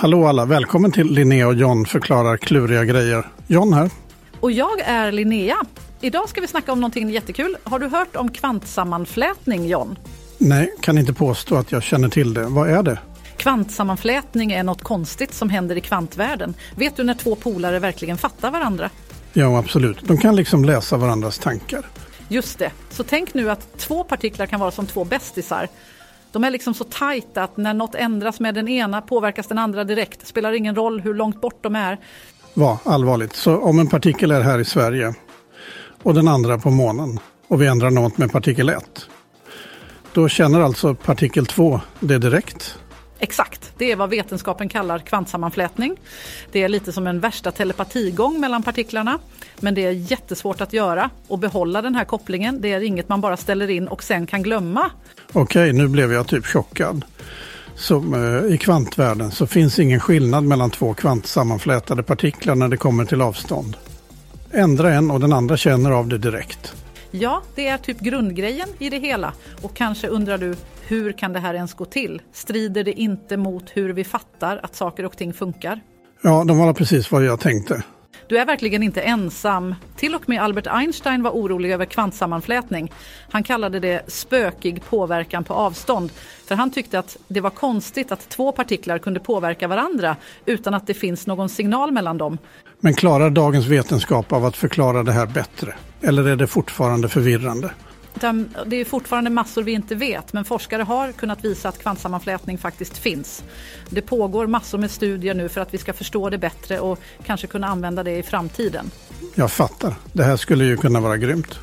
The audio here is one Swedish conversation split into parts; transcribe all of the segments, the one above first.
Hallå alla, välkommen till Linnea och John förklarar kluriga grejer. John här. Och jag är Linnea. Idag ska vi snacka om någonting jättekul. Har du hört om kvantsammanflätning, John? Nej, kan inte påstå att jag känner till det. Vad är det? Kvantsammanflätning är något konstigt som händer i kvantvärlden. Vet du när två polare verkligen fattar varandra? Ja, absolut. De kan liksom läsa varandras tankar. Just det. Så tänk nu att två partiklar kan vara som två bästisar. De är liksom så tajta att när något ändras med den ena påverkas den andra direkt. Det spelar ingen roll hur långt bort de är. Va, allvarligt. Så om en partikel är här i Sverige och den andra på månen och vi ändrar något med partikel 1. Då känner alltså partikel 2 det direkt Exakt, det är vad vetenskapen kallar kvantsammanflätning. Det är lite som en värsta telepatigång mellan partiklarna. Men det är jättesvårt att göra och behålla den här kopplingen. Det är inget man bara ställer in och sen kan glömma. Okej, nu blev jag typ chockad. Så, eh, I kvantvärlden så finns ingen skillnad mellan två kvantsammanflätade partiklar när det kommer till avstånd. Ändra en och den andra känner av det direkt. Ja, det är typ grundgrejen i det hela. Och kanske undrar du, hur kan det här ens gå till? Strider det inte mot hur vi fattar att saker och ting funkar? Ja, de var precis vad jag tänkte. Du är verkligen inte ensam. Till och med Albert Einstein var orolig över kvantsammanflätning. Han kallade det spökig påverkan på avstånd. För han tyckte att det var konstigt att två partiklar kunde påverka varandra utan att det finns någon signal mellan dem. Men klarar dagens vetenskap av att förklara det här bättre? Eller är det fortfarande förvirrande? Det är fortfarande massor vi inte vet men forskare har kunnat visa att kvantsammanflätning faktiskt finns. Det pågår massor med studier nu för att vi ska förstå det bättre och kanske kunna använda det i framtiden. Jag fattar. Det här skulle ju kunna vara grymt.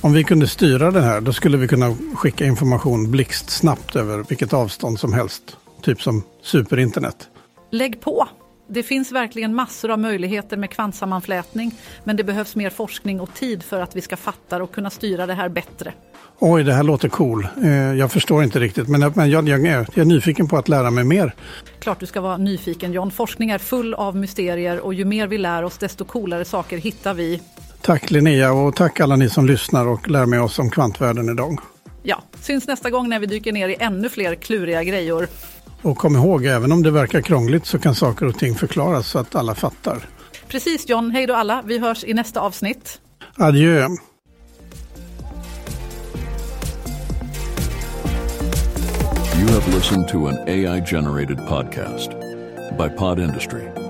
Om vi kunde styra det här då skulle vi kunna skicka information blixtsnabbt över vilket avstånd som helst. Typ som superinternet. Lägg på! Det finns verkligen massor av möjligheter med kvantsammanflätning men det behövs mer forskning och tid för att vi ska fatta och kunna styra det här bättre. Oj, det här låter cool. Eh, jag förstår inte riktigt men jag, är nyfiken på att lära mig mer. Klart du ska vara nyfiken John. Forskning är full av mysterier och ju mer vi lär oss desto coolare saker hittar vi. Tack Linnea och tack alla ni som lyssnar och lär med oss om kvantvärlden idag. Ja, syns nästa gång när vi dyker ner i ännu fler kluriga grejor. Och kom ihåg, även om det verkar krångligt så kan saker och ting förklaras så att alla fattar. Precis John, hej då alla. Vi hörs i nästa avsnitt. Adjö. You have listened to an AI generated podcast by Pod Industry.